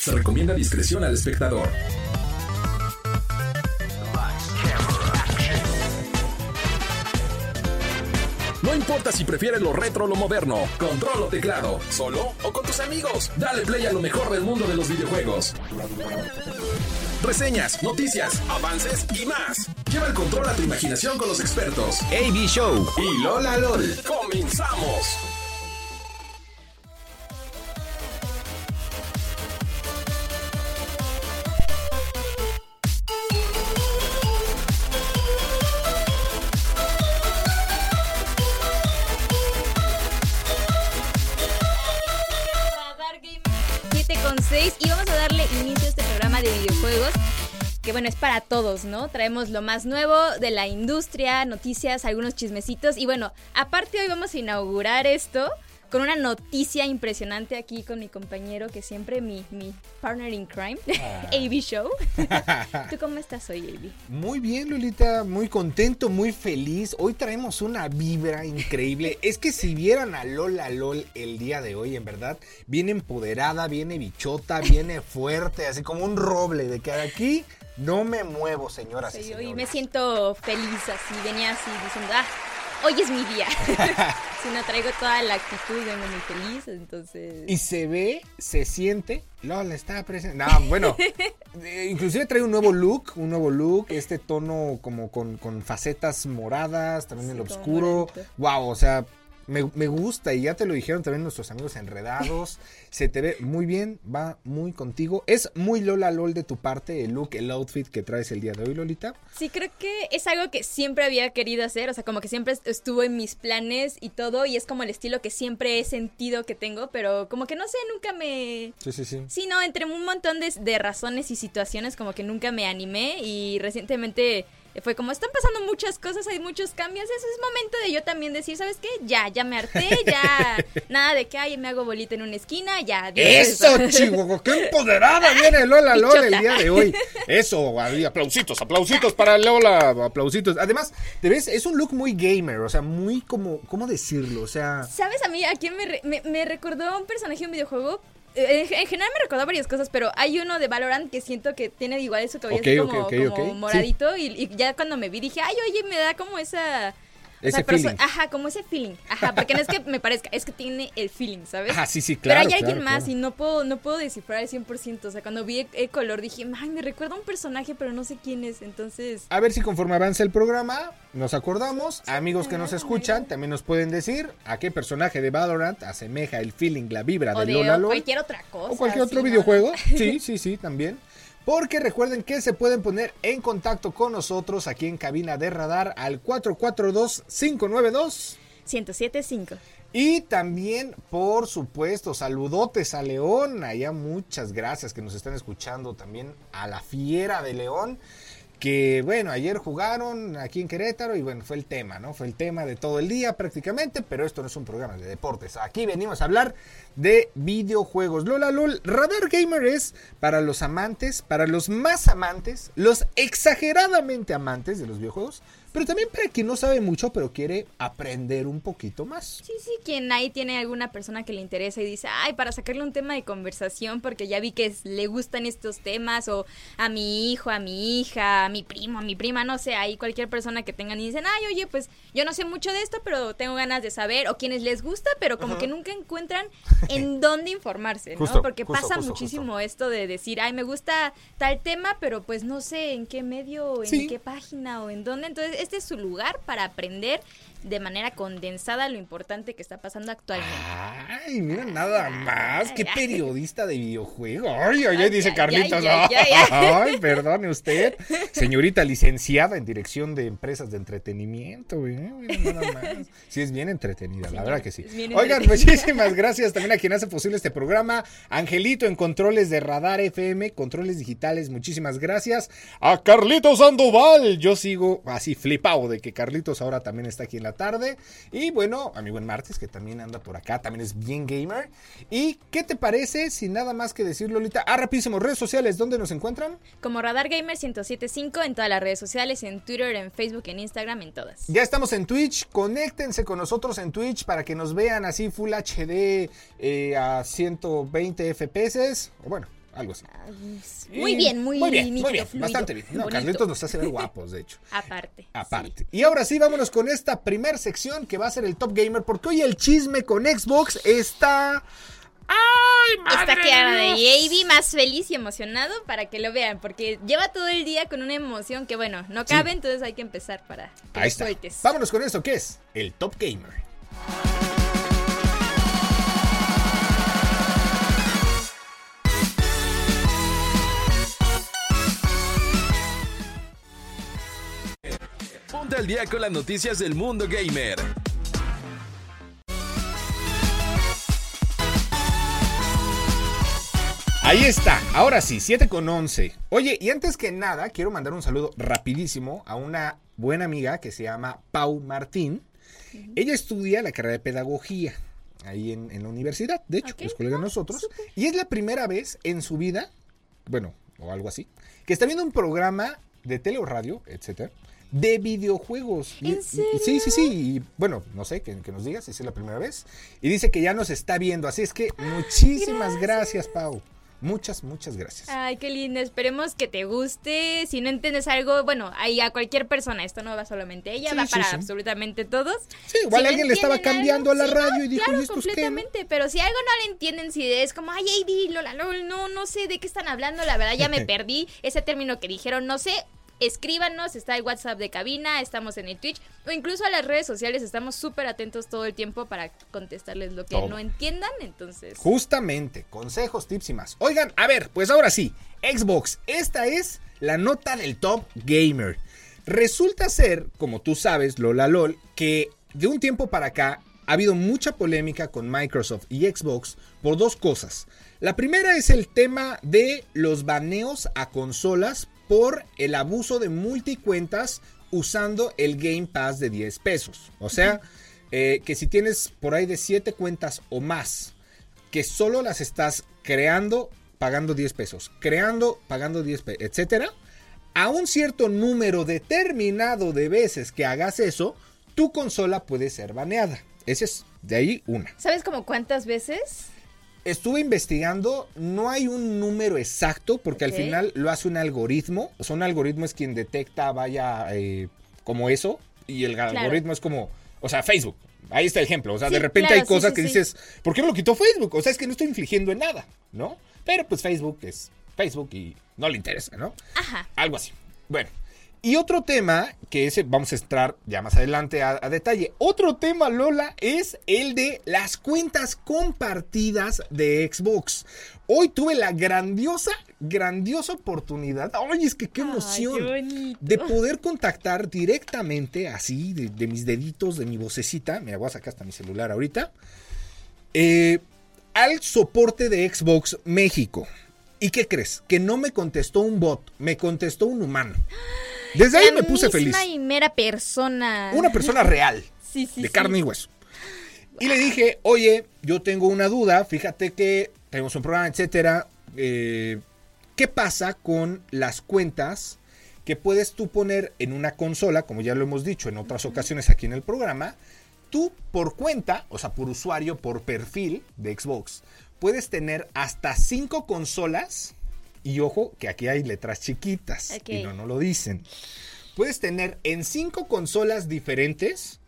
Se recomienda discreción al espectador. No importa si prefieres lo retro o lo moderno, control o teclado, solo o con tus amigos. Dale play a lo mejor del mundo de los videojuegos. Reseñas, noticias, avances y más. Lleva el control a tu imaginación con los expertos. AB Show y Lola LOL. ¡Comenzamos! Bueno, es para todos, ¿no? Traemos lo más nuevo de la industria, noticias, algunos chismecitos. Y bueno, aparte hoy vamos a inaugurar esto con una noticia impresionante aquí con mi compañero, que siempre mi, mi partner in crime, ah. AB Show. ¿Tú cómo estás hoy, AB? Muy bien, Lolita, muy contento, muy feliz. Hoy traemos una vibra increíble. es que si vieran a Lola LOL el día de hoy, en verdad, viene empoderada, viene bichota, viene fuerte, así como un roble de que aquí no me muevo, señora. Sí, hoy me siento feliz así, venía así diciendo, ah, hoy es mi día. si no traigo toda la actitud, vengo muy feliz, entonces... Y se ve, se siente, Lola está presente. No, bueno, inclusive trae un nuevo look, un nuevo look, este tono como con, facetas moradas, también el oscuro. Wow, o sea, me, me, gusta y ya te lo dijeron también nuestros amigos enredados. Se te ve muy bien, va muy contigo. Es muy Lola LOL de tu parte el look, el outfit que traes el día de hoy, Lolita. Sí, creo que es algo que siempre había querido hacer. O sea, como que siempre estuvo en mis planes y todo. Y es como el estilo que siempre he sentido que tengo. Pero como que no sé, nunca me. Sí, sí, sí. Sí, no, entre un montón de, de razones y situaciones, como que nunca me animé. Y recientemente fue como están pasando muchas cosas, hay muchos cambios, eso es momento de yo también decir, ¿sabes qué? Ya, ya me harté, ya nada de que ay, me hago bolita en una esquina, ya. Eso, chihuahua, qué empoderada viene Lola Lola el día de hoy. Eso, aplausitos, aplausitos para Lola, aplausitos. Además, te ves, es un look muy gamer, o sea, muy como, ¿cómo decirlo? O sea, ¿sabes a mí a quién me, me, me recordó un personaje de un videojuego? En, general me recordó varias cosas, pero hay uno de Valorant que siento que tiene igual eso que como, como moradito y, ya cuando me vi dije, ay, oye, me da como esa ese feeling. Ajá, como ese feeling. Ajá, porque no es que me parezca, es que tiene el feeling, ¿sabes? Ajá, sí, sí, claro. Pero hay alguien más y no puedo, no puedo descifrar al 100%. O sea, cuando vi el color dije, ay, me recuerda a un personaje, pero no sé quién es. Entonces. A ver si conforme avanza el programa, nos acordamos. Amigos que nos escuchan, también nos pueden decir a qué personaje de Valorant asemeja el feeling, la vibra de, Lola O cualquier otra cosa. O cualquier otro videojuego. Sí, sí, sí, también. Porque recuerden que se pueden poner en contacto con nosotros aquí en cabina de radar al 442-592-1075. Y también, por supuesto, saludotes a León. Allá muchas gracias que nos están escuchando también a la fiera de León que bueno, ayer jugaron aquí en Querétaro y bueno, fue el tema, ¿no? Fue el tema de todo el día prácticamente, pero esto no es un programa de deportes. Aquí venimos a hablar de videojuegos. Lola LOL, Radar Gamer es para los amantes, para los más amantes, los exageradamente amantes de los videojuegos, pero también para quien no sabe mucho, pero quiere aprender un poquito más. Sí, sí, quien ahí tiene alguna persona que le interesa y dice, ay, para sacarle un tema de conversación, porque ya vi que le gustan estos temas, o a mi hijo, a mi hija, a mi primo, a mi prima, no sé, ahí cualquier persona que tengan y dicen, ay, oye, pues yo no sé mucho de esto, pero tengo ganas de saber, o quienes les gusta, pero como que nunca encuentran en dónde informarse, ¿no? porque pasa muchísimo esto de decir, ay, me gusta tal tema, pero pues no sé en qué medio, en qué página o en dónde, entonces este es su lugar para aprender de manera condensada lo importante que está pasando actualmente. Ay, mira, nada más. Qué periodista de videojuegos. Ay, ay, ay, dice Carlitos. Ay, perdone usted. Señorita licenciada en dirección de empresas de entretenimiento. nada más. Sí, es bien entretenida, la verdad que sí. Oigan, muchísimas gracias también a quien hace posible este programa. Angelito en controles de Radar FM, controles digitales, muchísimas gracias. A Carlitos Sandoval. Yo sigo así flipado de que Carlitos ahora también está aquí en la tarde. Y bueno, a mi buen Martes, que también anda por acá, también es bien gamer. ¿Y qué te parece, sin nada más que decir, Lolita? Ah, rapidísimo, redes sociales, ¿dónde nos encuentran? Como Radar Gamer 1075 en todas las redes sociales, en Twitter, en Facebook, en Instagram, en todas. Ya estamos en Twitch, conéctense con nosotros en Twitch para que nos vean así Full HD eh, a 120 FPS. O bueno, algo así. Ah, muy bien, muy, muy bien, nítido, muy bien, fluido, bastante bien. No. Carlitos nos hace ver guapos, de hecho. Aparte. Aparte. Y ahora sí, vámonos con esta primer sección que va a ser el Top Gamer, porque hoy el chisme con Xbox está... ¡Ay, madre Esta cara de! JB más feliz y emocionado para que lo vean, porque lleva todo el día con una emoción que, bueno, no cabe, entonces hay que empezar para que Ahí está. sueltes. Vámonos con esto, ¿qué es? El Top Gamer. Ponte al día con las noticias del mundo gamer. Ahí está, ahora sí, 7 con 11. Oye, y antes que nada, quiero mandar un saludo rapidísimo a una buena amiga que se llama Pau Martín. Ella estudia la carrera de pedagogía ahí en, en la universidad, de hecho, es colega de nosotros. Y es la primera vez en su vida, bueno, o algo así, que está viendo un programa de tele o radio, etcétera, de videojuegos. Sí, sí, sí. Y bueno, no sé, que, que nos diga si es la primera vez. Y dice que ya nos está viendo. Así es que muchísimas gracias, Pau. Muchas, muchas gracias. Ay, qué lindo. Esperemos que te guste. Si no entiendes algo, bueno, ahí a cualquier persona. Esto no va solamente a ella, Sí, va sí, para sí. absolutamente todos. Sí, igual Si no alguien le estaba cambiando algo, a la radio no, y dijo, claro, ¿y estos qué, no?" completamente. Pero si algo no le entienden, si es como, ay, AD, Lola, lol, no, no sé de qué están hablando, la verdad ya me perdí. Ese término que dijeron, no sé. Escríbanos, está el WhatsApp de cabina, estamos en el Twitch o incluso a las redes sociales, estamos súper atentos todo el tiempo para contestarles lo que no entiendan, entonces... Justamente, consejos, tips y más. Oigan, a ver, pues ahora sí, Xbox, esta es la nota del top gamer. Resulta ser, como tú sabes, Lola LOL, que de un tiempo para acá ha habido mucha polémica con Microsoft y Xbox por dos cosas. La primera es el tema de los baneos a consolas por el abuso de multicuentas usando el Game Pass de 10 pesos. O sea, eh, que si tienes por ahí de 7 cuentas o más que solo las estás creando pagando 10 pesos, creando pagando 10 pesos, etcétera, a un cierto número determinado de veces que hagas eso, tu consola puede ser baneada. Ese es de ahí una. ¿Sabes como cuántas veces? Estuve investigando, no hay un número exacto porque al final lo hace un algoritmo. O sea, un algoritmo es quien detecta, vaya, eh, como eso. Y el algoritmo es como, o sea, Facebook. Ahí está el ejemplo. O sea, Sí, de repente claro, hay cosas sí, que dices, ¿por qué me lo quitó Facebook? O sea, es que no estoy infligiendo en nada, ¿no? Pero pues Facebook es Facebook y no le interesa, ¿no? Ajá. Algo así. Bueno. Y otro tema, que ese vamos a entrar ya más adelante a, a detalle. Otro tema, Lola, es el de las cuentas compartidas de Xbox. Hoy tuve la grandiosa, grandiosa oportunidad. Ay, es que qué Ay, emoción. qué bonito. de poder contactar directamente, así, de, de mis deditos, de mi vocecita. Mira, voy a sacar hasta mi celular ahorita. eh, al soporte de Xbox México. ¿Y qué crees? Que no me contestó un bot, me contestó un humano. Desde ahí me puse feliz. y mera persona. Una persona real, Sí, sí, de sí. carne y hueso. Y le dije, oye, yo tengo una duda, fíjate que tenemos un programa, etcétera. eh, ¿Qué pasa con las cuentas que puedes tú poner en una consola, como ya lo hemos dicho en otras ocasiones aquí en el programa? Tú por cuenta, o sea, por usuario, por perfil de Xbox, puedes tener hasta cinco consolas. Y ojo, que aquí hay letras chiquitas. Ok. Y no, no lo dicen. Puedes tener en cinco consolas diferentes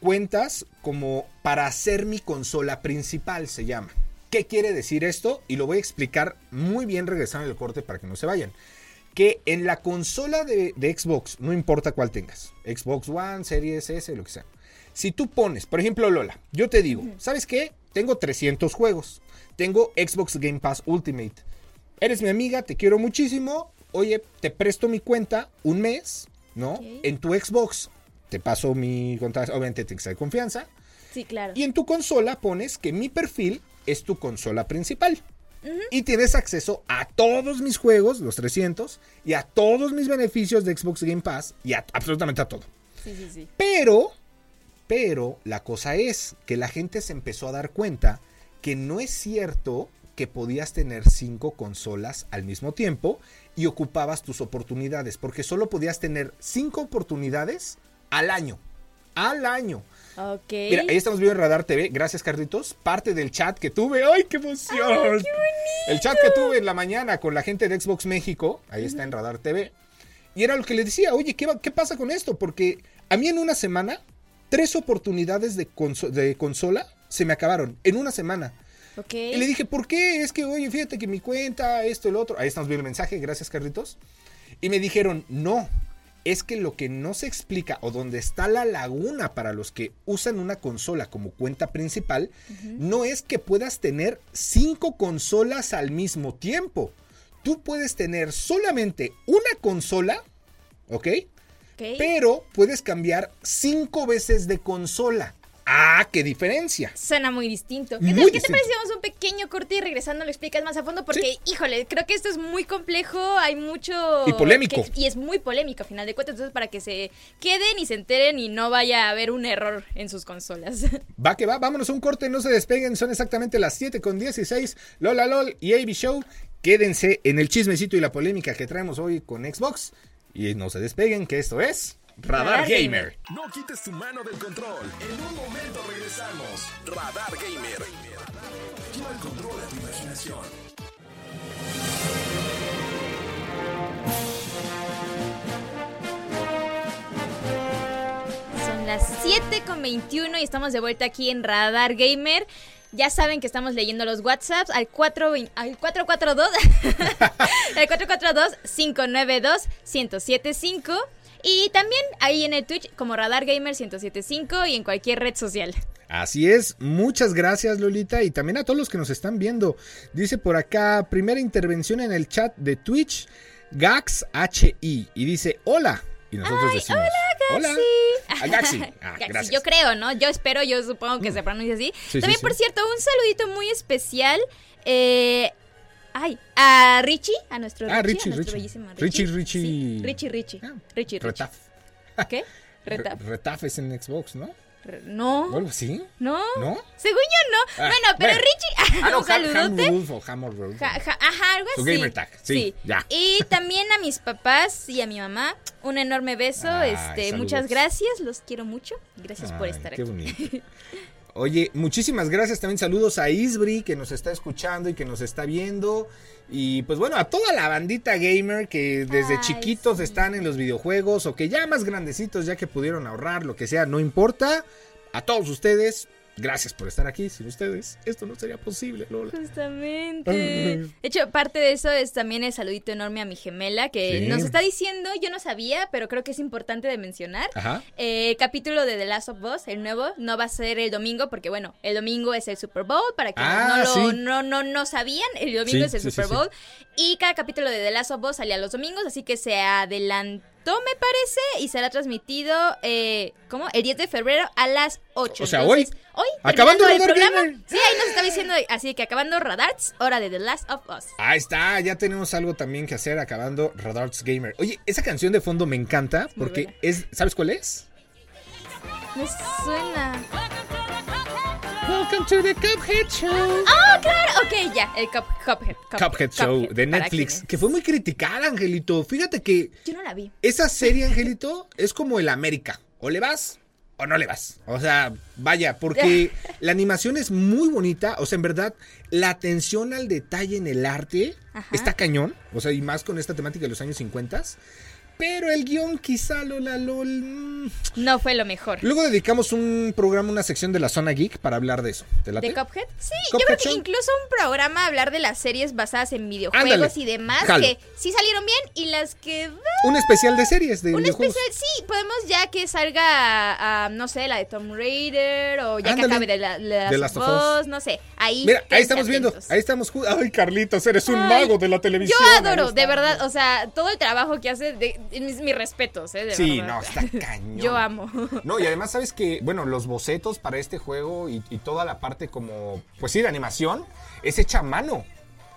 cuentas como para hacer mi consola principal, se llama. ¿Qué quiere decir esto? Y lo voy a explicar muy bien regresando al corte para que no se vayan. Que en la consola de, de Xbox, no importa cuál tengas, Xbox One, Series S, lo que sea. Si tú pones, por ejemplo, Lola, yo te digo, ¿sabes qué? Tengo 300 juegos. Tengo Xbox Game Pass Ultimate. Eres mi amiga, te quiero muchísimo. Oye, te presto mi cuenta un mes, ¿no? En tu Xbox te paso mi contacto, obviamente tienes que ser confianza. Sí, claro. Y en tu consola pones que mi perfil es tu consola principal. Y tienes acceso a todos mis juegos, los 300, y a todos mis beneficios de Xbox Game Pass, y a- absolutamente a todo. Sí, sí, sí. Pero, pero la cosa es que la gente se empezó a dar cuenta que no es cierto que podías tener cinco consolas al mismo tiempo y ocupabas tus oportunidades, porque solo podías tener cinco oportunidades al año. Al año. Ok. Mira, ahí estamos viendo en Radar TV. Gracias, Carlitos. Parte del chat que tuve. ¡Ay, qué emoción! El chat que tuve en la mañana con la gente de Xbox México. Ahí está en Radar TV. Y era lo que le decía, oye, ¿qué, va- qué pasa con esto? Porque a mí en una semana, tres oportunidades de, conso- de consola se me acabaron. En una semana. Ok. Y le dije, ¿por qué? Es que, oye, fíjate que mi cuenta, esto, el otro. Ahí estamos viendo el mensaje, gracias, Carlitos. Y me dijeron, no, es que lo que no se explica o donde está la laguna para los que usan una consola como cuenta principal, no es que puedas tener cinco consolas al mismo tiempo. Tú puedes tener solamente una consola, ¿ok? Ok. Pero puedes cambiar cinco veces de consola. Ah, qué diferencia. Suena muy distinto. ¿Qué, Muy te, ¿qué te parece? un pequeño corte y regresando lo explicas más a fondo porque, híjole, creo que esto es muy complejo, hay mucho... Y polémico. que- y es muy polémico, a final de cuentas, entonces para que se queden y se enteren y no vaya a haber un error en sus consolas. Va que va, vámonos a un corte, no se despeguen, son exactamente las 7 con 16. Lola LOL y AB Show. Quédense en el chismecito y la polémica que traemos hoy con Xbox. Y no se despeguen, que esto es Radar Gamer. No quites tu mano del control. En un momento regresamos. Radar Gamer. Lleva el control a tu imaginación. Son las 7 con 21 y estamos de vuelta aquí en Radar Gamer. Ya saben que estamos leyendo los WhatsApps al, 4, al 442 al 442-592-1075 y también ahí en el Twitch como Radar Gamer 1075 y en cualquier red social. Así es, muchas gracias Lolita y también a todos los que nos están viendo. Dice por acá, primera intervención en el chat de Twitch, Gax HI y dice hola. Y nosotros decimos hola. Ah, Gaxi. Ah, Gaxi, gracias. Yo creo, ¿no? Yo espero, yo supongo que se pronuncia así. Sí, También, sí, por sí. cierto, un saludito muy especial. eh, ay, a Richie, a nuestro Ah, Richie, Richie, a nuestro Richie. bellísimo Richie, Richie. Richie. Sí, Richie, Richie. Ah, Richie. Retaf. ¿Qué? Retaf. Re- Retaf es en Xbox, ¿no? No. ¿O algo así? No. ¿No? Según yo no. Ah, bueno, pero bueno. Richie, Ah, no, un Ha- Ham saludote. Wolf o. Ja- ja- ajá, algo así. gamer tag, sí, ya. Y también a mis papás y a mi mamá, un enorme beso. Ay, este, saludos. muchas gracias, los quiero mucho. Gracias por Ay, estar qué aquí. bonito. Oye, muchísimas gracias. También saludos a Isbri que nos está escuchando y que nos está viendo. Y pues bueno, a toda la bandita gamer que desde Ay, chiquitos sí. están en los videojuegos o que ya más grandecitos, ya que pudieron ahorrar, lo que sea, no importa. A todos ustedes, gracias por estar aquí. Sin ustedes, esto no sería posible, Lola. Justamente. De hecho, parte de eso es también el saludito enorme a mi gemela que Sí. nos está diciendo, yo no sabía, pero creo que es importante de mencionar. Ajá. Eh, capítulo de The Last of Us, el nuevo, no va a ser el domingo porque bueno, el domingo es el Super Bowl, para quienes Ah, no, lo, sí. no, no, no sabían, el domingo Sí, es el Super. Bowl y cada capítulo de The Last of Us salía los domingos, así que se adelantó me parece y será transmitido, eh, ¿cómo? El 10 de febrero a las 8. O sea, hoy. Hoy. Acabando el Radar programa. Gamer. Sí, ahí nos está diciendo, así que acabando Radars, hora de The Last of Us. Ahí está, ya tenemos algo también que hacer acabando Radarts Gamer. Oye, esa canción de fondo me encanta porque es, ¿sabes cuál es? Me suena. Welcome to the Cuphead Show. ¡Ah, claro! Ok, ya, el Cup, Cuphead. Cuphead Show Cuphead, de Netflix, que fue muy criticada, Angelito. Fíjate que Yo no la vi. esa serie, Angelito, es como el América. O le vas o no le vas. O sea, vaya, porque la animación es muy bonita. O sea, en verdad, la atención al detalle en el arte Ajá. está cañón. O sea, y más con esta temática de los años 50. Pero el guion quizá, Lola, lol... mm. No fue lo mejor. Luego dedicamos un programa, una sección de la zona geek para hablar de eso. ¿Te late? ¿De Cuphead? Sí, Cuphead yo creo que Show. incluso un programa hablar de las series basadas en videojuegos Ándale, y demás jalo. que sí salieron bien y las que... Un especial de series de Un videojuegos. especial, sí, podemos ya que salga, a, no sé, la de Tomb Raider o ya Ándale. que acabe de la, de of Us, no sé, ahí... Mira, ahí estamos viendo. Ahí estamos. Ay, Carlitos, eres un Ay, mago de la televisión. Yo adoro, de verdad, o sea, todo el trabajo que hace, de, mis, mis respetos, ¿eh? De Sí, verdad. no, está cañón. Yo amo. No, y además sabes que, bueno, los bocetos para este juego y, y toda la parte como, pues sí, de animación, es hecha a mano.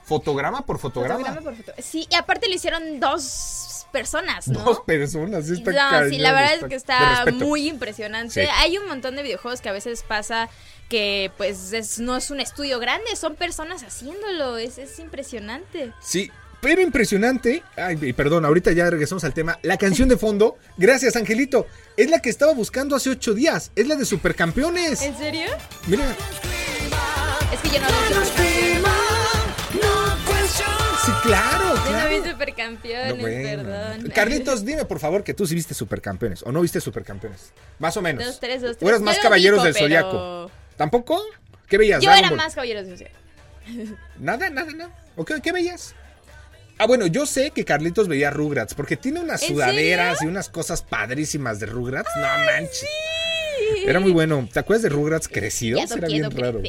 Fotograma por fotograma. Fotograma por foto. Sí, y aparte lo hicieron dos personas, ¿no? Dos personas, sí está No, sí, la verdad es que está muy impresionante. Sí. Hay un montón de videojuegos que a veces pasa que pues es- no es un estudio grande, son personas haciéndolo, es, es impresionante. Sí, Pero impresionante. Ay, perdón, ahorita ya regresamos al tema. La canción de fondo, gracias Angelito, es la que estaba buscando hace ocho días. Es la de Supercampeones. ¿En serio? Mira. Es que yo no vi Sí, claro, Yo no vi Supercampeones, No, bueno. perdón. Carlitos, dime por favor que tú sí viste Supercampeones o no viste Supercampeones. Más o menos. Dos, tres, dos, ¿O eras tres. más Yo Caballeros del pero- Zodiaco? ¿Tampoco? ¿Qué veías? Yo Dragon era Ball. más Caballeros del Zodiaco. Nada, nada, nada. ¿O qué, qué veías? Ah, bueno, yo sé que Carlitos veía Rugrats porque tiene unas ¿En sudaderas y unas cosas padrísimas de Rugrats. No manches. Era muy bueno. ¿Te acuerdas de Rugrats crecidos? No Era bien raro.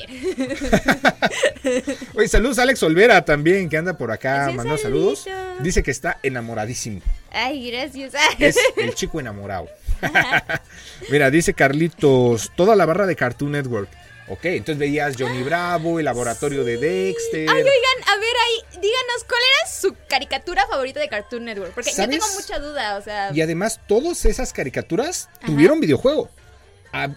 Oye, saludos a Alex Olvera también, que anda por acá mandando saludos. Dice que está enamoradísimo. Ay, gracias. Es el chico enamorado. Mira, dice Carlitos, toda la barra de Cartoon Network. Ok, entonces veías Johnny Bravo, el laboratorio de Dexter. Ay, oigan, a ver ahí, díganos, ¿cuál era su caricatura favorita de Cartoon Network? Porque yo tengo mucha duda, o sea... Y además, todas esas caricaturas tuvieron videojuego.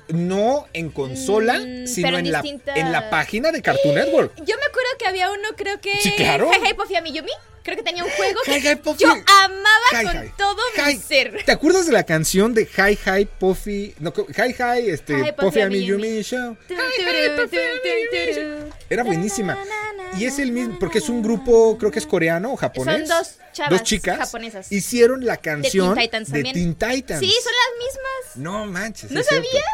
No en consola, Mm, sino en la, en la página de Cartoon Network. Yo me acuerdo que había uno, creo que... Sí, claro. Hi Hi Puffy Amiyumi. Creo que tenía un juego que Hi Hi Puffy. yo amaba Hi, con todo mi ser. ¿Te acuerdas de la canción de Hi Hi Puffy? No, Hi Hi, este, Puffy Puffy Ami Yumi. Yumi Yumi. Show. Era buenísima. Y es el mismo, porque es un grupo, creo que es coreano o japonés. Son dos chavas Dos chicas. japonesas. Hicieron la canción Teen Titans de también. Teen Titans. Sí, son las mismas. No manches. ¿No cierto. sabías?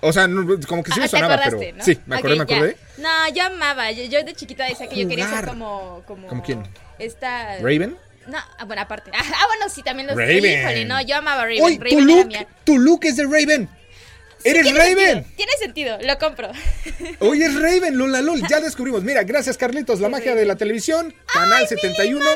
O sea, no, como que sí Ah, me te sonaba, pero. Sí, me acordé, me acordé. ya. No, yo amaba. Yo, yo de chiquita decía que yo quería ser como, como. ¿Como quién? Esta. ¿Raven? No, ah, bueno, aparte. Ah, bueno, sí, también los. Raven. Híjole, no, yo amaba Raven. ¡Uy, tu Raven era look! Tu look es de Raven. ¡Eres Raven! sentido, Tiene sentido, lo compro. Hoy es Raven, Lola Lol. Ya descubrimos. Mira, gracias Carlitos, la magia de la televisión. Canal 71. Yo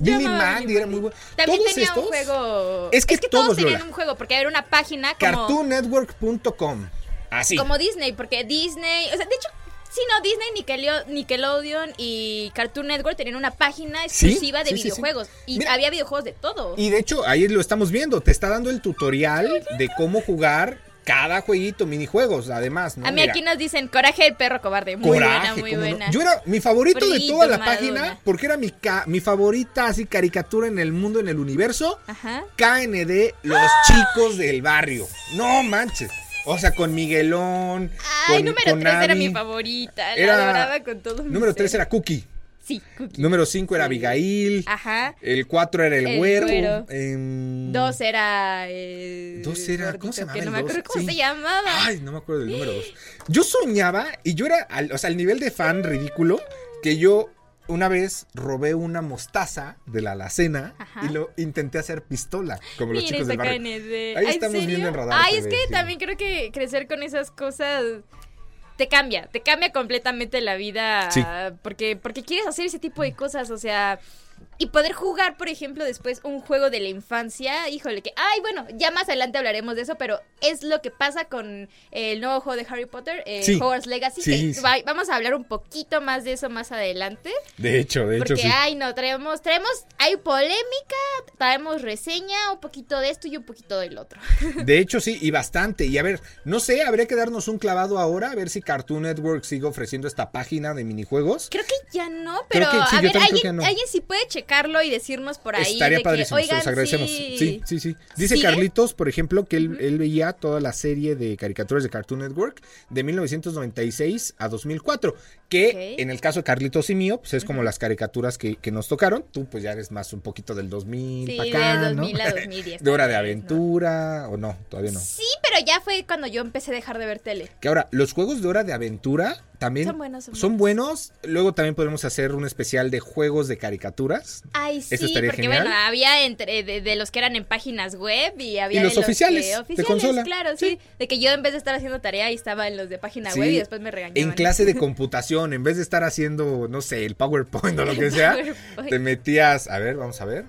Billy amaba a Mandy Billy era muy bueno. También Todos tenía estos. un juego. Es que todos, todos, tenían Lola. un juego, porque era una página como. CartoonNetwork.com. Así. Como Disney, porque Disney. O sea, de hecho. Sí, no, Disney, Nickelodeon y Cartoon Network tenían una página Sí, exclusiva de sí, sí, sí. videojuegos. Y Mira. había videojuegos de todo. Y de hecho, ahí lo estamos viendo. Te está dando el tutorial de cómo jugar cada jueguito, minijuegos, además. ¿no? A mí Mira, aquí nos dicen Coraje el perro cobarde. Muy buena, Coraje, muy cómo no. buena. Yo era mi favorito de toda la página porque era mi, ca- mi favorita así caricatura en el mundo, en el universo. Ajá. KND, los chicos del barrio. No manches. O sea, con Miguelón. Ay, con, número con 3 era mi favorita. Era- La adoraba con todo Número ser. 3 era Cookie. Sí, Cookie. Número 5 era Abigail. Ajá. El 4 era el, El güero. güero. em, Dos era. eh, Dos era, ¿cómo gordito, se llamaba Que no me dos? acuerdo cómo Sí. se llamaba. Ay, no me acuerdo del número 2. Yo soñaba, y yo era, al, o sea, al nivel de fan ridículo, que yo una vez robé una mostaza de la alacena Ajá. y lo intenté hacer pistola, como los Mira chicos del barrio. Ahí ¿Ah, ¿en estamos serio? viendo en Radar Ay, es TV, que sí. también creo que crecer con esas cosas te cambia, te cambia completamente la vida Sí. porque porque quieres hacer ese tipo de cosas, o sea, y poder jugar, por ejemplo, después un juego de la infancia, híjole, que, ay, bueno, ya más adelante hablaremos de eso, pero es lo que pasa con el nuevo juego de Harry Potter, eh, Sí. Hogwarts Legacy, Sí, que sí. va- vamos a hablar un poquito más de eso más adelante. De hecho, de hecho, Porque, ay, no, traemos, traemos, hay polémica, traemos reseña, un poquito de esto y un poquito del otro. De hecho, sí, y bastante. Y a ver, no sé, habría que darnos un clavado ahora, a ver si Cartoon Network sigue ofreciendo esta página de minijuegos. Creo que ya no, pero que a ver, alguien, que no. alguien sí puede checarlo y decirnos por ahí Estaría de padrísimo, que, se los agradecemos. sí, Sí, sí, sí. Dice ¿Sigue? Carlitos, por ejemplo, que él, él veía toda la serie de caricaturas de Cartoon Network de 1996 a 2004, que en el caso de Carlitos y mío, pues es como las caricaturas que, que nos tocaron. Tú pues ya eres más un poquito del 2000 Sí, para de acá, 2000 ¿no? a 2010 de Hora de. Aventura, o no, todavía no. Sí, pero ya fue cuando yo empecé a dejar de ver tele. Que ahora, los juegos de Hora de Aventura también Son buenos, son buenos. Luego también podemos hacer un especial de juegos de caricaturas. Ay, sí, Eso estaría porque genial. bueno, había entre de, de los que eran en páginas web y había Y los de que- oficiales, de consola. claro, sí. De que yo en vez de estar haciendo tarea y estaba en los de página Sí, web y después me regañaban. En clase de computación, en vez de estar haciendo, no sé, el PowerPoint o lo que sea, PowerPoint. te metías, a ver, vamos a ver.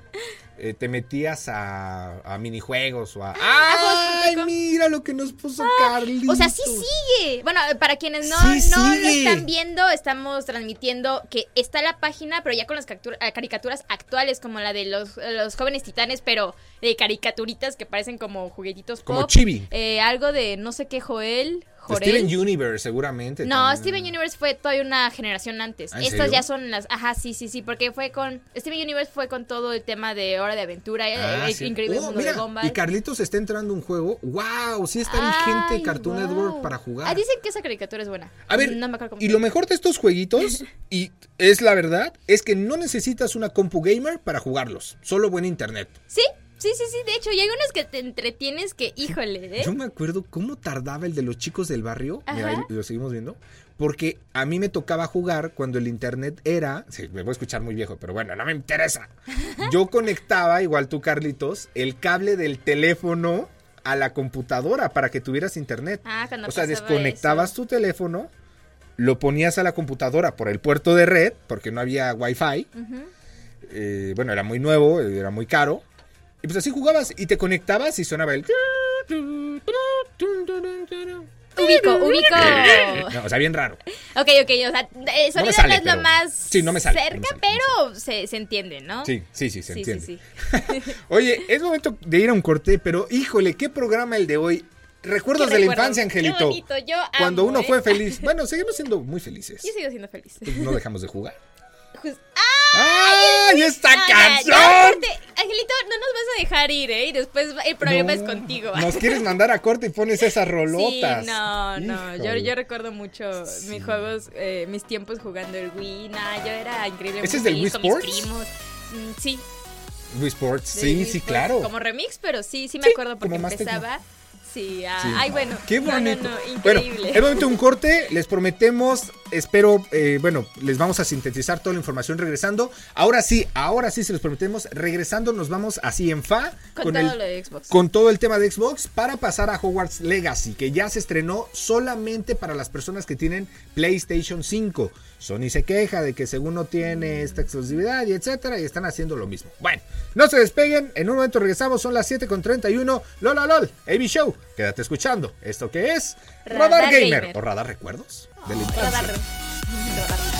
Eh, te metías a, a minijuegos o a. Ah, ¡Ay, mira lo que nos puso Carlitos! O sea, sí sigue. Bueno, para quienes no, Sí no lo están viendo, estamos transmitiendo que está la página, pero ya con las eh, caricaturas actuales, como la de los, los jóvenes titanes, pero de caricaturitas que parecen como juguetitos Como pop. chibi. Eh, algo de no sé qué Joel, Jorel. Steven Universe, seguramente. No, también. Steven Universe fue todavía una generación antes. ¿Ah, Estas ya son las. Ajá, sí, sí, sí. Porque fue con. Steven Universe fue con todo el tema de Hora de Aventura. Ah, el sí. increíble Oh, mundo mira, de Gumball. Y Carlitos está entrando un juego. ¡Wow! Sí está vigente Cartoon wow. Network para jugar. Ah, dicen que esa caricatura es buena. A ver, no me acuerdo cómo y lo mejor de estos jueguitos, y es la verdad, es que no necesitas una compu gamer para jugarlos. Solo buen internet. Sí, sí, sí, sí. De hecho, y hay unos que te entretienes que, híjole, ¿eh? Yo me acuerdo cómo tardaba el de los chicos del barrio. Mira, ahí lo seguimos viendo. Porque a mí me tocaba jugar cuando el internet era. Sí, me voy a escuchar muy viejo, pero bueno, no me interesa. Yo conectaba, igual tú, Carlitos, el cable del teléfono a la computadora para que tuvieras internet. Ah, cuando o sea, desconectabas eso. tu teléfono, lo ponías a la computadora por el puerto de red, porque no había wifi. Eh, bueno, era muy nuevo, era muy caro. Y pues así jugabas y te conectabas y sonaba el. Ubico, ubico. No, o sea, bien raro. Ok, ok, o sea, el sonido no, sale, es lo pero- más sí, no me sale, me cerca, sale, pero se, se entiende, ¿no? Sí, sí, sí, se sí, entiende. sí. Oye, es momento de ir a un corte, pero híjole, qué programa el de hoy. Recuerdos Qué de la infancia, qué Angelito. bonito, yo Cuando uno ¿eh? fue feliz. Bueno, seguimos siendo muy felices. Yo sigo siendo feliz. No dejamos de jugar. Just- ¡Ay, esta No, ya, canción! ya, aparte, Angelito, no nos vas a dejar ir, ¿eh? Y después el problema No, es contigo. Nos quieres mandar a corte y pones esas Sí, rolotas. no, no. Yo, yo recuerdo mucho Sí. mis juegos, eh, mis tiempos jugando el Wii. Nah, yo era increíble. ¿Ese es del Wii Sports? Mm, sí. Wii Sports, sí, Wii sí, Sports, claro. Como remix, pero sí, sí me Sí, acuerdo porque como más tecno. Sí, ah, Sí. ay, bueno. Qué No, no, bonito. no, Bueno, increíble. es momento un corte. Les prometemos, espero, eh, bueno, les vamos a sintetizar toda la información regresando. Ahora sí, ahora sí se los prometemos. Regresando nos vamos así en fa Con todo el, lo de Xbox. con todo el tema de Xbox para pasar a Hogwarts Legacy, que ya se estrenó solamente para las personas que tienen PlayStation 5. Sony se queja de que según no tiene esta exclusividad y etcétera, y están haciendo lo mismo. Bueno, no se despeguen, en un momento regresamos, son las 7 con 31. Lola LOL, AB Show, quédate escuchando. ¿Esto qué es? Radar, Radar Gamer. Gamer. o Radar Recuerdos de la. Radar.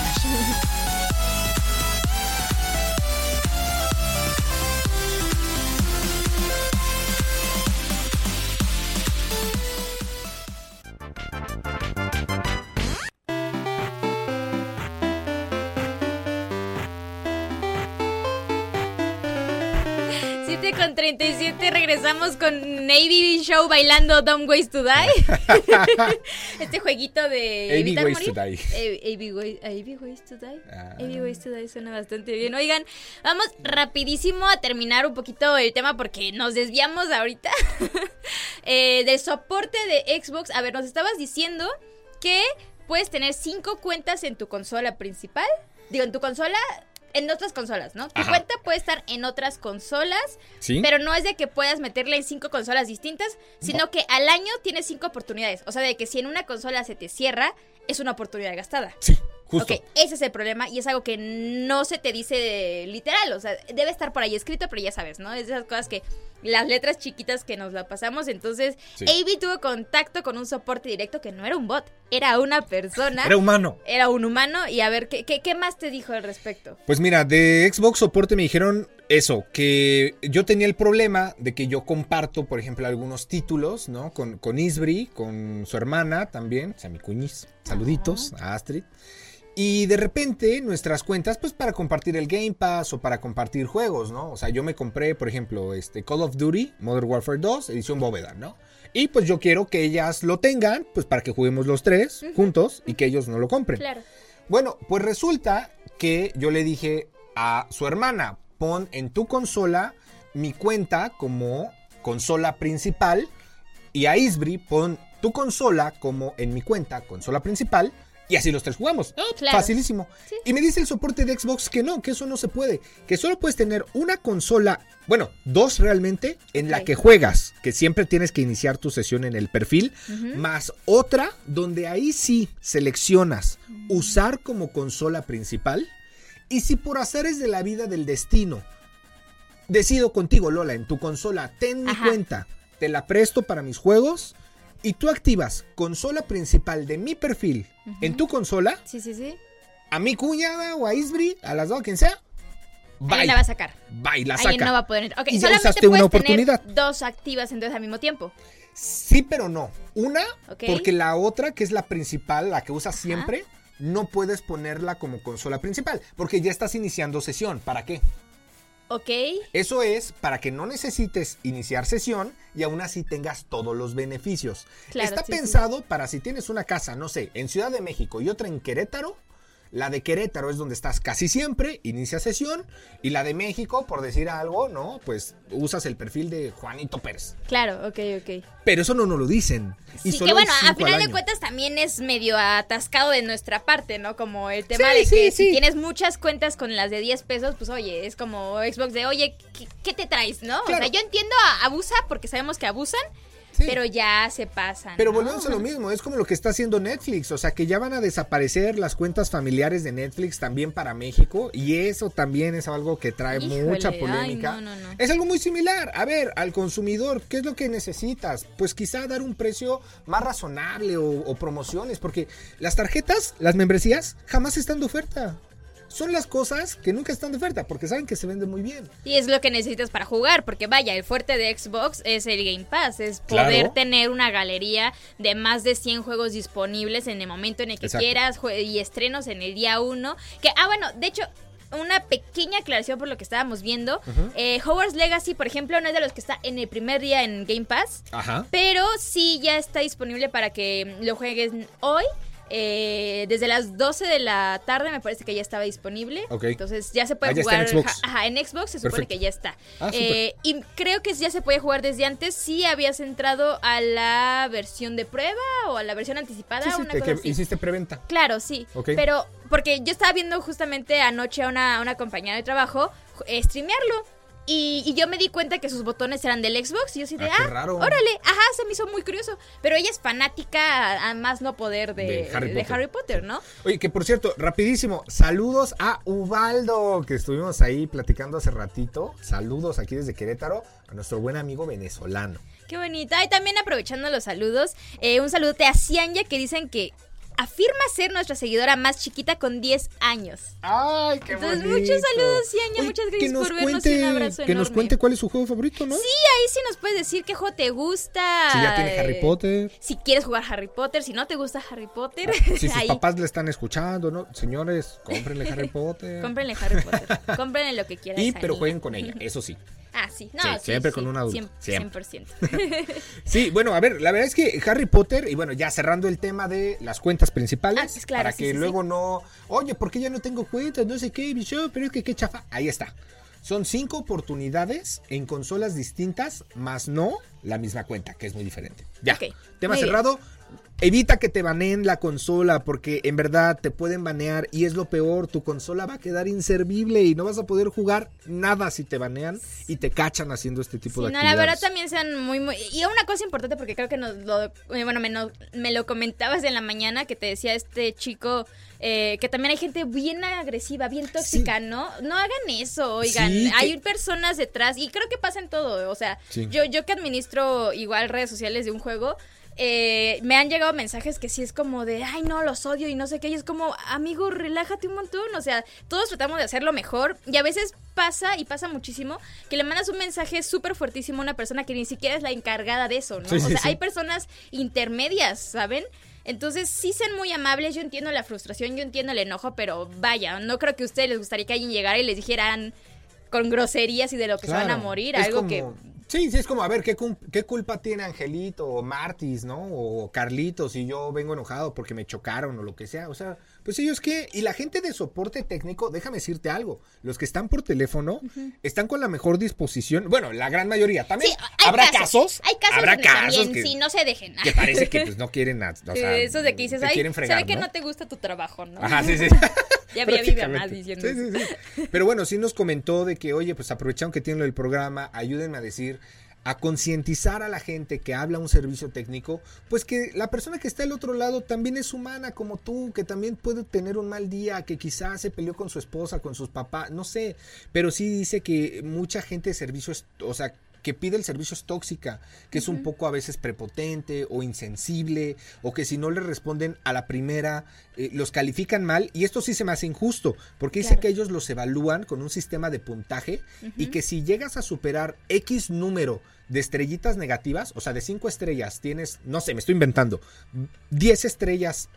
con 37 regresamos con Navy Show bailando Dumb Ways to Die. este jueguito de AB Ways to. Die. AB AB Ways to Die. Ah. AB Ways to Die suena bastante bien. Oigan, vamos rapidísimo a terminar un poquito el tema porque nos desviamos ahorita eh, del soporte de Xbox. A ver, nos estabas diciendo que puedes tener cinco cuentas en tu consola principal. Digo, en tu consola, en otras consolas, ¿no? Tu Ajá. cuenta puede estar en otras consolas, ¿Sí? pero no es de que puedas meterla en cinco consolas distintas, sino que al año tienes cinco oportunidades. O sea, de que si en una consola se te cierra, es una oportunidad gastada. Sí, justo. Ok, ese es el problema y es algo que no se te dice literal, o sea, debe estar por ahí escrito, pero ya sabes, ¿no? Es de esas cosas que las letras chiquitas que nos la pasamos, entonces Sí. AB tuvo contacto con un soporte directo que no era un bot, era una persona, Era humano. era un humano y a ver, ¿qué, qué, qué más te dijo al respecto? Pues mira, de Xbox soporte me dijeron eso, que yo tenía el problema de que yo comparto, por ejemplo, algunos títulos, ¿no? Con, con Isbri, con su hermana también, o sea, mi cuñiz, saluditos a Astrid. Y de repente nuestras cuentas, pues para compartir el Game Pass o para compartir juegos, ¿no? O sea, yo me compré, por ejemplo, este Call of Duty, Modern Warfare 2, edición bóveda, ¿no? Y pues yo quiero que ellas lo tengan, pues para que juguemos los tres juntos y que ellos no lo compren. Claro. Bueno, pues resulta que yo le dije a su hermana, pon en tu consola mi cuenta como consola principal y a Isbri pon tu consola como en mi cuenta consola principal y así los tres jugamos. Claro. Facilísimo. Sí. Y me dice el soporte de Xbox que no, que eso no se puede, que solo puedes tener una consola, bueno, dos realmente, en la que juegas, que siempre tienes que iniciar tu sesión en el perfil, más otra donde ahí sí seleccionas usar como consola principal y si por haceres de la vida del destino decido contigo Lola en tu consola, ten mi Ajá. cuenta, te la presto para mis juegos y tú activas consola principal de mi perfil en tu consola, Sí, sí, sí. a mi cuñada o a Isbri, a las dos, quien sea, Ahí la va a sacar. Y la saca. Ahí no va a poder. Ok, Y ya solamente usaste una oportunidad. tener dos activas entonces al mismo tiempo. Sí, pero no. Una, porque la otra, que es la principal, la que usas siempre, no puedes ponerla como consola principal, porque ya estás iniciando sesión. ¿Para qué? Ok. Eso es para que no necesites iniciar sesión y aún así tengas todos los beneficios. Claro, Está sí, sí. pensado para si tienes una casa, no sé, en Ciudad de México y otra en Querétaro. La de Querétaro es donde estás casi siempre, inicia sesión. Y la de México, por decir algo, ¿no? Pues usas el perfil de Juanito Pérez. Claro, ok, ok. Pero eso no nos lo dicen. Y Sí, que bueno, a final de cuentas también es medio atascado de nuestra parte, ¿no? Como el tema Sí, de sí, que si tienes muchas cuentas con las de 10 pesos, pues oye, es como Xbox de, oye, ¿qué, qué te traes, no? O Claro. sea, yo entiendo abusa porque sabemos que abusan, Sí. pero ya se pasan. Pero ¿no? volvemos a lo mismo, es como lo que está haciendo Netflix, o sea que ya van a desaparecer las cuentas familiares de Netflix también para México y eso también es algo que trae Híjole, mucha ay, polémica. no, no, no. Es algo muy similar, a ver, al consumidor, ¿qué es lo que necesitas? Pues quizá dar un precio más razonable o, o promociones, porque las tarjetas, las membresías, jamás están de oferta. Son las cosas que nunca están de oferta, porque saben que se venden muy bien. Y es lo que necesitas para jugar, porque vaya, el fuerte de Xbox es el Game Pass, es poder Claro. tener una galería de más de 100 juegos disponibles en el momento en el que Exacto. quieras y estrenos en el día 1. Que, ah, bueno, de hecho, una pequeña aclaración por lo que estábamos viendo. Eh, Hogwarts Legacy, por ejemplo, no es de los que está en el primer día en Game Pass, Ajá. pero sí ya está disponible para que lo juegues hoy. Eh, desde las 12 de la tarde me parece que ya estaba disponible. Entonces ya se puede Ah, está en jugar. Xbox. Ajá, en Xbox se supone Perfecto. que ya está. Ah, Eh, y creo que ya se puede jugar desde antes. Si habías entrado a la versión de prueba o a la versión anticipada, Sí, sí, una te- cosa que así. hiciste preventa. Claro, sí. Pero porque yo estaba viendo justamente anoche a una, a una compañera de trabajo eh, streamearlo. Y, y yo me di cuenta que sus botones eran del Xbox. Y yo así de, Ah, ah, raro. órale, ajá, se me hizo muy curioso. Pero ella es fanática a, a más no poder de, De Harry de Potter. Harry Potter, ¿no? Oye, que por cierto, rapidísimo, saludos a Ubaldo, que estuvimos ahí platicando hace ratito. Saludos aquí desde Querétaro a nuestro buen amigo venezolano. Qué bonita. Y también aprovechando los saludos, eh, un saludote a Cianya que dicen que afirma ser nuestra seguidora más chiquita con 10 años. Ay, qué Entonces, bonito. muchos saludos, Cianya, Oye, muchas gracias por vernos cuente, y un abrazo Que nos cuente cuál es su juego favorito, ¿no? Sí, ahí sí nos puedes decir qué juego te gusta. Si ya tiene Harry Potter. Si quieres jugar Harry Potter, si no te gusta Harry Potter, Si sus ahí. papás le están escuchando, ¿no? Señores, cómprenle Harry Potter. Cómprenle Harry Potter. Cómprenle lo que quieran. Y pero niña. jueguen con ella, eso sí. Ah, sí. No, Sí, sí, siempre sí, con un adulto, 100%. siempre. 100%. Sí, bueno, a ver, la verdad es que Harry Potter, y bueno, ya cerrando el tema de las cuentas principales, Ah, pues claro, para que luego no, oye, ¿por qué ya no tengo cuentas? No sé qué, bicho, pero es que qué chafa. Ahí está. Son cinco oportunidades en consolas distintas, más no la misma cuenta, que es muy diferente. Ya, tema bien. Evita que te baneen la consola porque en verdad te pueden banear y es lo peor, tu consola va a quedar inservible y no vas a poder jugar nada si te banean y te cachan haciendo este tipo Sí, de no, actividades. la verdad también sean muy, muy... Y una cosa importante, porque creo que nos lo... eh, Bueno, me, no- me lo comentabas en la mañana, que te decía este chico, eh, que también hay gente bien agresiva, bien tóxica, ¿no? No hagan eso, oigan. Sí, que- Hay personas detrás, y creo que pasa en todo, o sea, yo, yo que administro igual redes sociales de un juego... eh, me han llegado mensajes que sí es como de, ay no, los odio y no sé qué, y es como, amigo, relájate un montón, o sea, todos tratamos de hacerlo mejor y a veces pasa, y pasa muchísimo, que le mandas un mensaje súper fuertísimo a una persona que ni siquiera es la encargada de eso, ¿no? Sí, o sea, sí. hay personas intermedias, ¿saben? Entonces, sí sean muy amables, yo entiendo la frustración, yo entiendo el enojo, pero vaya, no creo que a ustedes les gustaría que alguien llegara y les dijeran con groserías y de lo que se van a morir, algo como- que... Sí, sí, es como, a ver, ¿qué, qué culpa tiene Angelito o Martis, ¿no? O Carlitos si yo vengo enojado porque me chocaron o lo que sea. O sea, pues ellos qué. Y la gente de soporte técnico, déjame decirte algo. Los que están por teléfono están con la mejor disposición. Bueno, la gran mayoría. También Sí, hay habrá casos. Hay casos habrá casos también, que, sí, no se dejen. que parece que pues no quieren nada. O sea, Eso de que dices, ay, quieren fregar, sabe que ¿no? te gusta tu trabajo, ¿no? Ajá, sí, sí. Ya vi a mi mamá Prácticamente. diciendo Sí, sí, sí. Pero bueno, sí nos comentó de que, oye, pues aprovecharon que tienen del programa, ayúdenme a decir, a concientizar a la gente que habla un servicio técnico, pues que la persona que está al otro lado también es humana como tú, que también puede tener un mal día, que quizás se peleó con su esposa, con sus papás, no sé, pero sí dice que mucha gente de servicio, es- o sea, que pide el servicio es tóxica, que es un poco a veces prepotente o insensible, o que si no le responden a la primera, eh, los califican mal. Y esto sí se me hace injusto, porque dice que ellos los evalúan con un sistema de puntaje y que si llegas a superar X número de estrellitas negativas, o sea, de 5 estrellas, tienes, no sé, me estoy inventando, 10 estrellas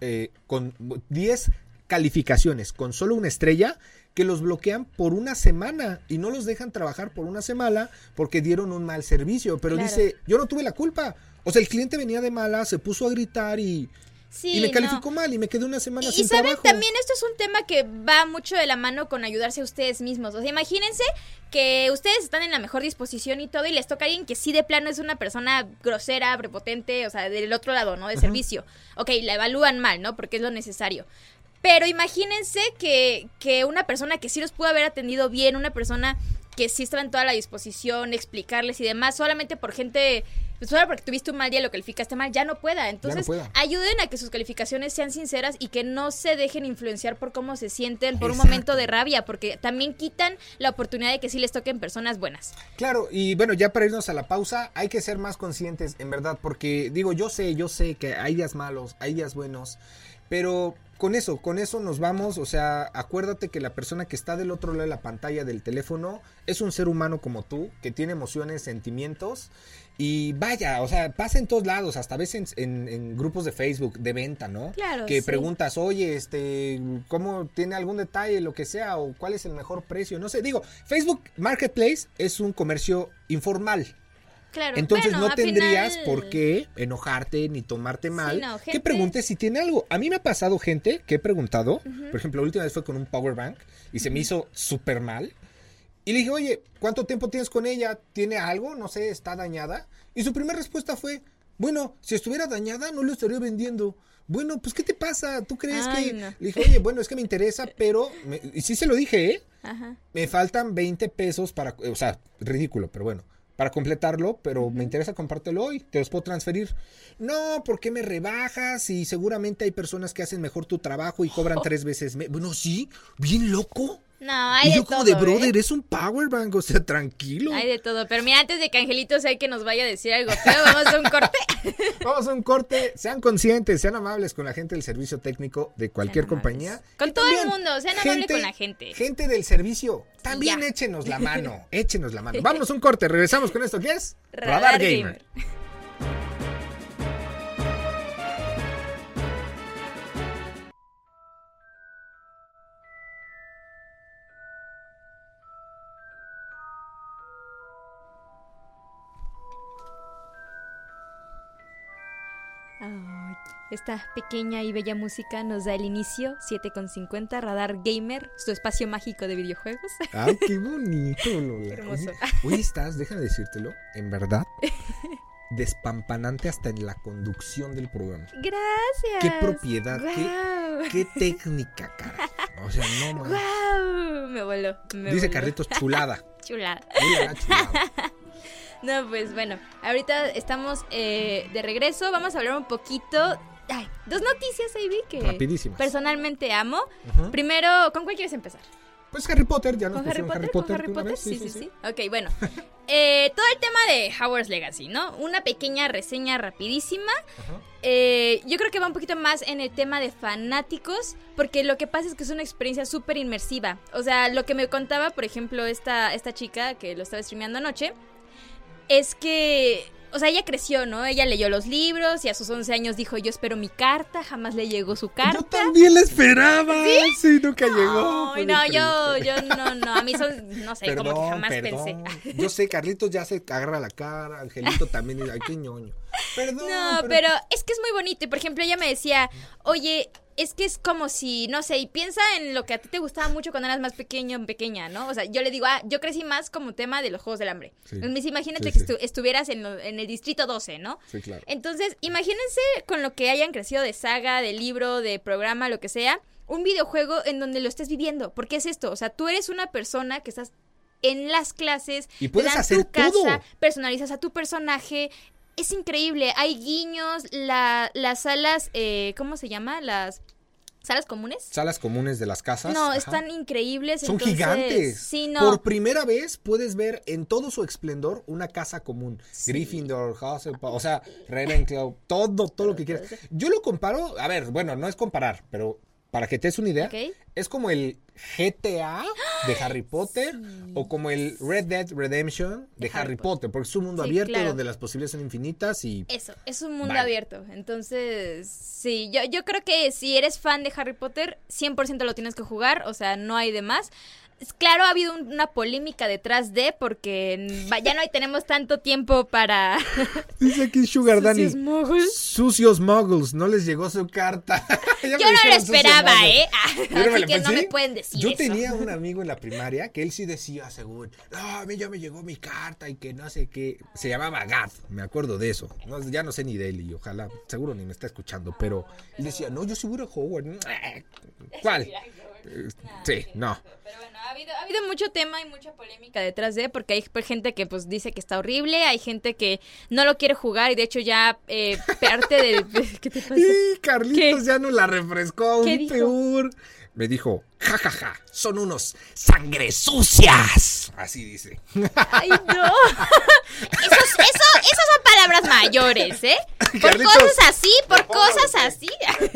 eh, con 10 calificaciones con solo una estrella que los bloquean por una semana y no los dejan trabajar por una semana porque dieron un mal servicio. Pero dice, yo no tuve la culpa. O sea, el cliente venía de mala, se puso a gritar y y me calificó mal y me quedé una semana y, sin y saben, también esto es un tema que va mucho de la mano con ayudarse a ustedes mismos. O sea, imagínense que ustedes están en la mejor disposición y todo y les toca a alguien que sí de plano es una persona grosera, prepotente, o sea, del otro lado, ¿no? De servicio. Ok, la evalúan mal, ¿no? Porque es lo necesario. Pero imagínense que, que una persona que sí los pudo haber atendido bien, una persona que sí estaba en toda la disposición, explicarles y demás, solamente por gente pues solo porque tuviste un mal día lo calificaste mal, ya no pueda. Entonces, ayuden a que sus calificaciones sean sinceras y que no se dejen influenciar por cómo se sienten por un momento de rabia, porque también quitan la oportunidad de que sí les toquen personas buenas. Claro, y bueno, ya para irnos a la pausa, hay que ser más conscientes, en verdad, porque digo, yo sé, yo sé que hay días malos, hay días buenos, pero con eso, con eso nos vamos. O sea, acuérdate que la persona que está del otro lado de la pantalla del teléfono es un ser humano como tú, que tiene emociones, sentimientos. Y vaya, o sea, pasa en todos lados, hasta a veces en, grupos de Facebook de venta, ¿no? Claro. Que preguntas, oye, este, ¿cómo tiene algún detalle, lo que sea, o cuál es el mejor precio? No sé, digo, Facebook Marketplace es un comercio informal. Entonces no tendrías por qué enojarte ni tomarte mal. Que preguntes si tiene algo. A mí me ha pasado gente que he preguntado, por ejemplo, la última vez fue con un power bank y se me hizo súper mal. Y le dije, oye, ¿cuánto tiempo tienes con ella? ¿Tiene algo? No sé, ¿está dañada? Y su primera respuesta fue, bueno, si estuviera dañada no lo estaría vendiendo. Bueno, pues ¿qué te pasa? ¿Tú crees que...? Le dije, oye, bueno, es que me interesa, pero... Y sí se lo dije, ¿eh? Me faltan 20 pesos para... O sea, ridículo, pero bueno para completarlo, pero me interesa compártelo hoy, te los puedo transferir. No, ¿por qué me rebajas? Y seguramente hay personas que hacen mejor tu trabajo y cobran tres veces. Bueno, sí, bien loco. No, hay de yo como de brother, ¿eh? es un power bank, o sea, tranquilo. Hay de todo, pero mira, antes de que Angelito sea que nos vaya a decir algo feo, vamos a un corte. vamos a un corte, sean conscientes, sean amables con la gente del servicio técnico de cualquier compañía. Con todo el mundo, sean amables con la gente. Gente del servicio, también échenos la mano, échenos la mano. Vamos a un corte, regresamos con esto, ¿qué es? Radar, Gamer. Esta pequeña y bella música nos da el inicio, 7.50, Radar Gamer, su espacio mágico de videojuegos. ¡Ay, qué bonito, Lola! hermoso. Hoy, estás, déjame decírtelo, en verdad, despampanante hasta en la conducción del programa. Gracias. Qué propiedad, qué, técnica, cara. O sea, no más. ¡Wow! Me voló. Dice Carlitos, chulada. chulada. chulada. No, pues bueno, ahorita estamos eh, de regreso. Vamos a hablar un poquito dos noticias, Ivy, que personalmente amo. Primero, ¿con cuál quieres empezar? Pues Harry Potter, ya nos ¿Con Harry Potter? ¿Con Harry Potter? Sí sí, sí, Ok, bueno. Eh, todo el tema de Howard's Legacy, ¿no? Una pequeña reseña rapidísima. Eh, yo creo que va un poquito más en el tema de fanáticos, porque lo que pasa es que es una experiencia súper inmersiva. O sea, lo que me contaba, por ejemplo, esta, esta chica que lo estaba streameando anoche, es que o sea, ella creció, ¿no? Ella leyó los libros y a sus 11 años dijo, yo espero mi carta, jamás le llegó su carta. Yo también la esperaba. Sí, nunca llegó. Ay, no, yo, yo no, no, a mí son, no sé, como que jamás pensé. Yo sé, Carlitos ya se agarra la cara, Angelito también, ay, qué ñoño. Perdón. No, pero es que es muy bonito y por ejemplo ella me decía, oye, es que es como si, no sé, y piensa en lo que a ti te gustaba mucho cuando eras más pequeño, pequeña, ¿no? O sea, yo le digo, ah, yo crecí más como tema de los Juegos del Hambre. Entonces, imagínate que estuvieras en, en, el Distrito 12, ¿no? Sí, claro. Entonces, imagínense con lo que hayan crecido de saga, de libro, de programa, lo que sea, un videojuego en donde lo estés viviendo. Porque es esto, o sea, tú eres una persona que estás en las clases, y puedes hacer tu casa, personalizas a tu personaje, es increíble. Hay guiños, la, las salas, eh, ¿cómo se llama? Las ¿Salas comunes? Salas comunes de las casas. No, Ajá. están increíbles. Son entonces, gigantes. Sí, no. Por primera vez puedes ver en todo su esplendor una casa común. Gryffindor, Hufflepuff, o sea, Ravenclaw, todo, todo lo que quieras. Yo lo comparo, a ver, bueno, no es comparar, pero para que te des una idea, es como el GTA de Harry Potter o como el Red Dead Redemption de, Harry Potter, porque es un mundo Sí, abierto claro. donde las posibilidades son infinitas y Eso, es un mundo Vale. abierto. Entonces, sí, yo, yo creo que si eres fan de Harry Potter, 100% lo tienes que jugar, o sea, no hay de más. Es- Claro, ha habido un- una polémica detrás de, porque ya no hay- tenemos tanto tiempo para... dice aquí Sugar Daddy. Sucios muggles. Sucios muggles, no les llegó su carta. Ya me Yo no lo esperaba. ¿eh? Ah, Así que no me pueden decir Yo eso. tenía un amigo en la primaria que él sí decía, según, no, a mí ya me llegó mi carta y que no sé qué. Se llamaba Gad, me acuerdo de eso. No, ya no sé ni de él y ojalá, seguro ni me está escuchando, pero él decía, no, yo a Hogwarts. ¿Cuál? Sí, no. Pero bueno, ha habido, ha habido mucho tema y mucha polémica detrás de, porque hay pues, gente que pues dice que está horrible, hay gente que no lo quiere jugar y de hecho ya eh, parte de... ¿Qué te pasa? Y Carlitos ¿Qué? ya no la refrescó aún ¿Qué dijo? Me dijo, jajaja, son unos sangre sucias. Así dice. Ay, no. Esos, eso, esas son palabras mayores, ¿eh? Por Carlitos. cosas así, por ¿Cómo cosas así.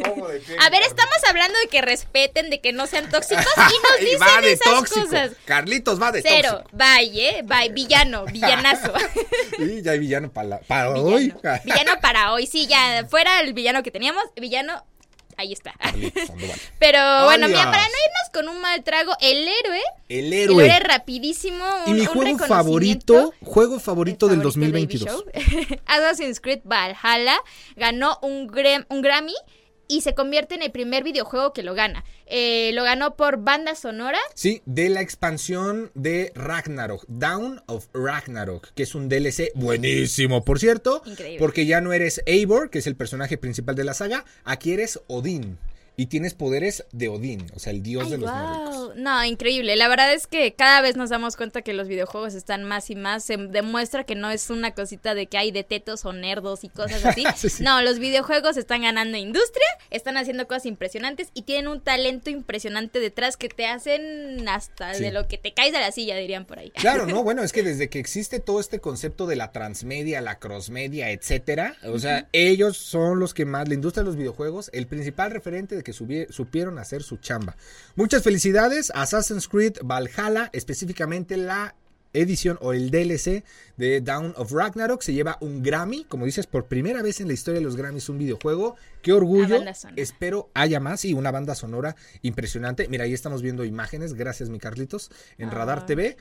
¿Cómo de qué, A ver, estamos hablando de que respeten, de que no sean tóxicos y nos dicen va de esas tóxico. cosas. Carlitos va de Cero, tóxico. bye, ¿eh? Bye, villano, villanazo. Y ya hay villano para, la- para hoy. Villano para hoy, sí, ya fuera el villano que teníamos, villano, ahí está. Pero bueno, mira, para no irnos con un mal trago, el héroe, El el héroe. héroe rapidísimo, y un- mi un juego favorito, juego favorito del favorito de 2022. Baby Show. Assassin's Creed Valhalla ganó un, un Grammy y se convierte en el primer videojuego que lo gana. Eh, lo ganó por banda sonora. Sí, de la expansión de Ragnarok, Down of Ragnarok, que es un DLC buenísimo, por cierto, Increíble. porque ya no eres Eivor, que es el personaje principal de la saga, aquí eres Odín y tienes poderes de Odín, o sea, el dios Ay, de los guau. nórdicos. No, increíble. La verdad es que cada vez nos damos cuenta que los videojuegos están más y más. Se demuestra que no es una cosita de que hay de tetos o nerdos y cosas así. Sí, sí. No, los videojuegos están ganando industria, están haciendo cosas impresionantes y tienen un talento impresionante detrás que te hacen hasta Sí. de lo que te caes de la silla, dirían por ahí. Claro, no, bueno, es que desde que existe todo este concepto de la transmedia, la crossmedia, etcétera, o sea, ellos son los que más, la industria de los videojuegos, el principal referente de que supieron hacer su chamba. Muchas felicidades a Assassin's Creed Valhalla, específicamente la edición o el DLC de Down of Ragnarok se lleva un Grammy, como dices, por primera vez en la historia de los Grammys un videojuego. Qué orgullo. Espero haya más y una banda sonora impresionante. Mira, ahí estamos viendo imágenes, gracias mi Carlitos, en Radar. TV.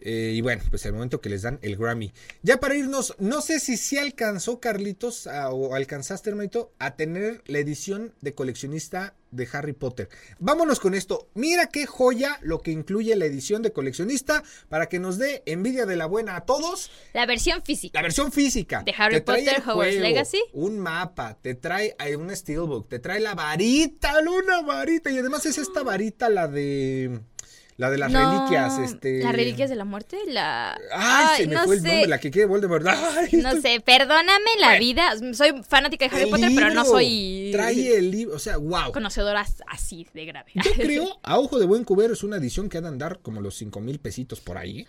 Eh, y bueno, pues el momento que les dan el Grammy. Ya para irnos, no sé si sí alcanzó Carlitos a- o alcanzaste, hermanito, a tener la edición de coleccionista de Harry Potter. Vámonos con esto. Mira qué joya lo que incluye la edición de coleccionista para que nos dé envidia de la buena a todos. La versión física. La versión física. De Harry Potter, Hogwarts Legacy. Un mapa, te trae un steelbook, te trae la varita, una varita. Y además es esta varita la de... La de las No, reliquias, este... ¿Las reliquias de la muerte? La... Ay, se me no fue el nombre, la que quiere Voldemort. Ay, No esto- sé, perdóname la Bueno. vida. Soy fanática de Harry el Potter, pero no soy Trae el libro, o sea, wow. conocedora así de grave. Yo creo, a ojo de buen cubero, es una edición que ha de andar como los cinco mil pesitos por ahí.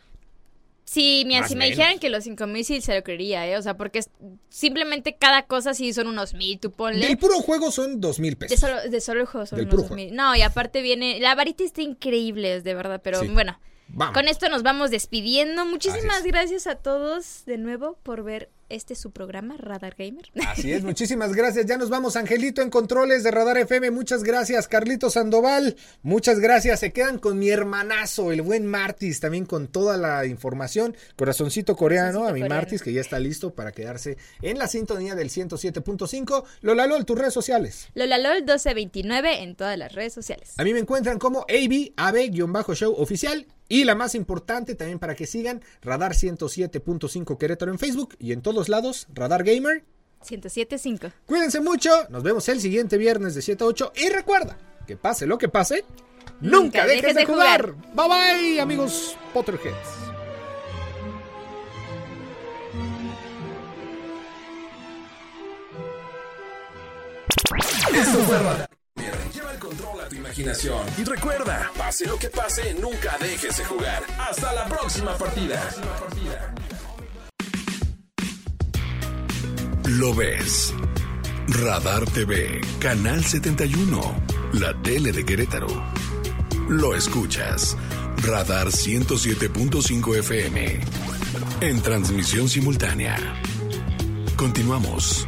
Sí, mira, si me dijeran que los 5000 sí se lo creería, ¿eh? O sea, porque es- simplemente cada cosa sí son unos mil, tú ponle. Del puro juego son dos mil De pesos. solo, de solo el juego son Del unos puro 2000. No, y aparte viene. La varita está increíble, es de verdad, pero Sí. bueno. Vamos. Con esto nos vamos despidiendo. Muchísimas gracias a todos de nuevo por ver este su programa, Radar Gamer. Así es, muchísimas gracias. Ya nos vamos, Angelito en controles de Radar FM. Muchas gracias, Carlito Sandoval. Muchas gracias. Se quedan con mi hermanazo, el buen Martis, también con toda la información. Corazoncito coreano Corazoncito a mi coreano. Martis, que ya está listo para quedarse en la sintonía del 107.5. Lola Lol, tus redes sociales. LolaLol 1229 en todas las redes sociales. A mí me encuentran como AB, AB-show oficial. Y la más importante también para que sigan, Radar 107.5 Querétaro en Facebook y en todos lados, Radar Gamer 1075. Cuídense mucho. Nos vemos el siguiente viernes de 7 a 8. Y recuerda, que pase lo que pase, nunca, Nunca dejes, dejes de de jugar. Bye bye, amigos Potterheads. Esto fue Radar. Controla tu imaginación. Y recuerda, pase lo que pase, nunca dejes de jugar. Hasta la próxima partida. Lo ves. Radar TV, Canal 71, la tele de Querétaro. Lo escuchas. Radar 107.5 FM. En transmisión simultánea. Continuamos.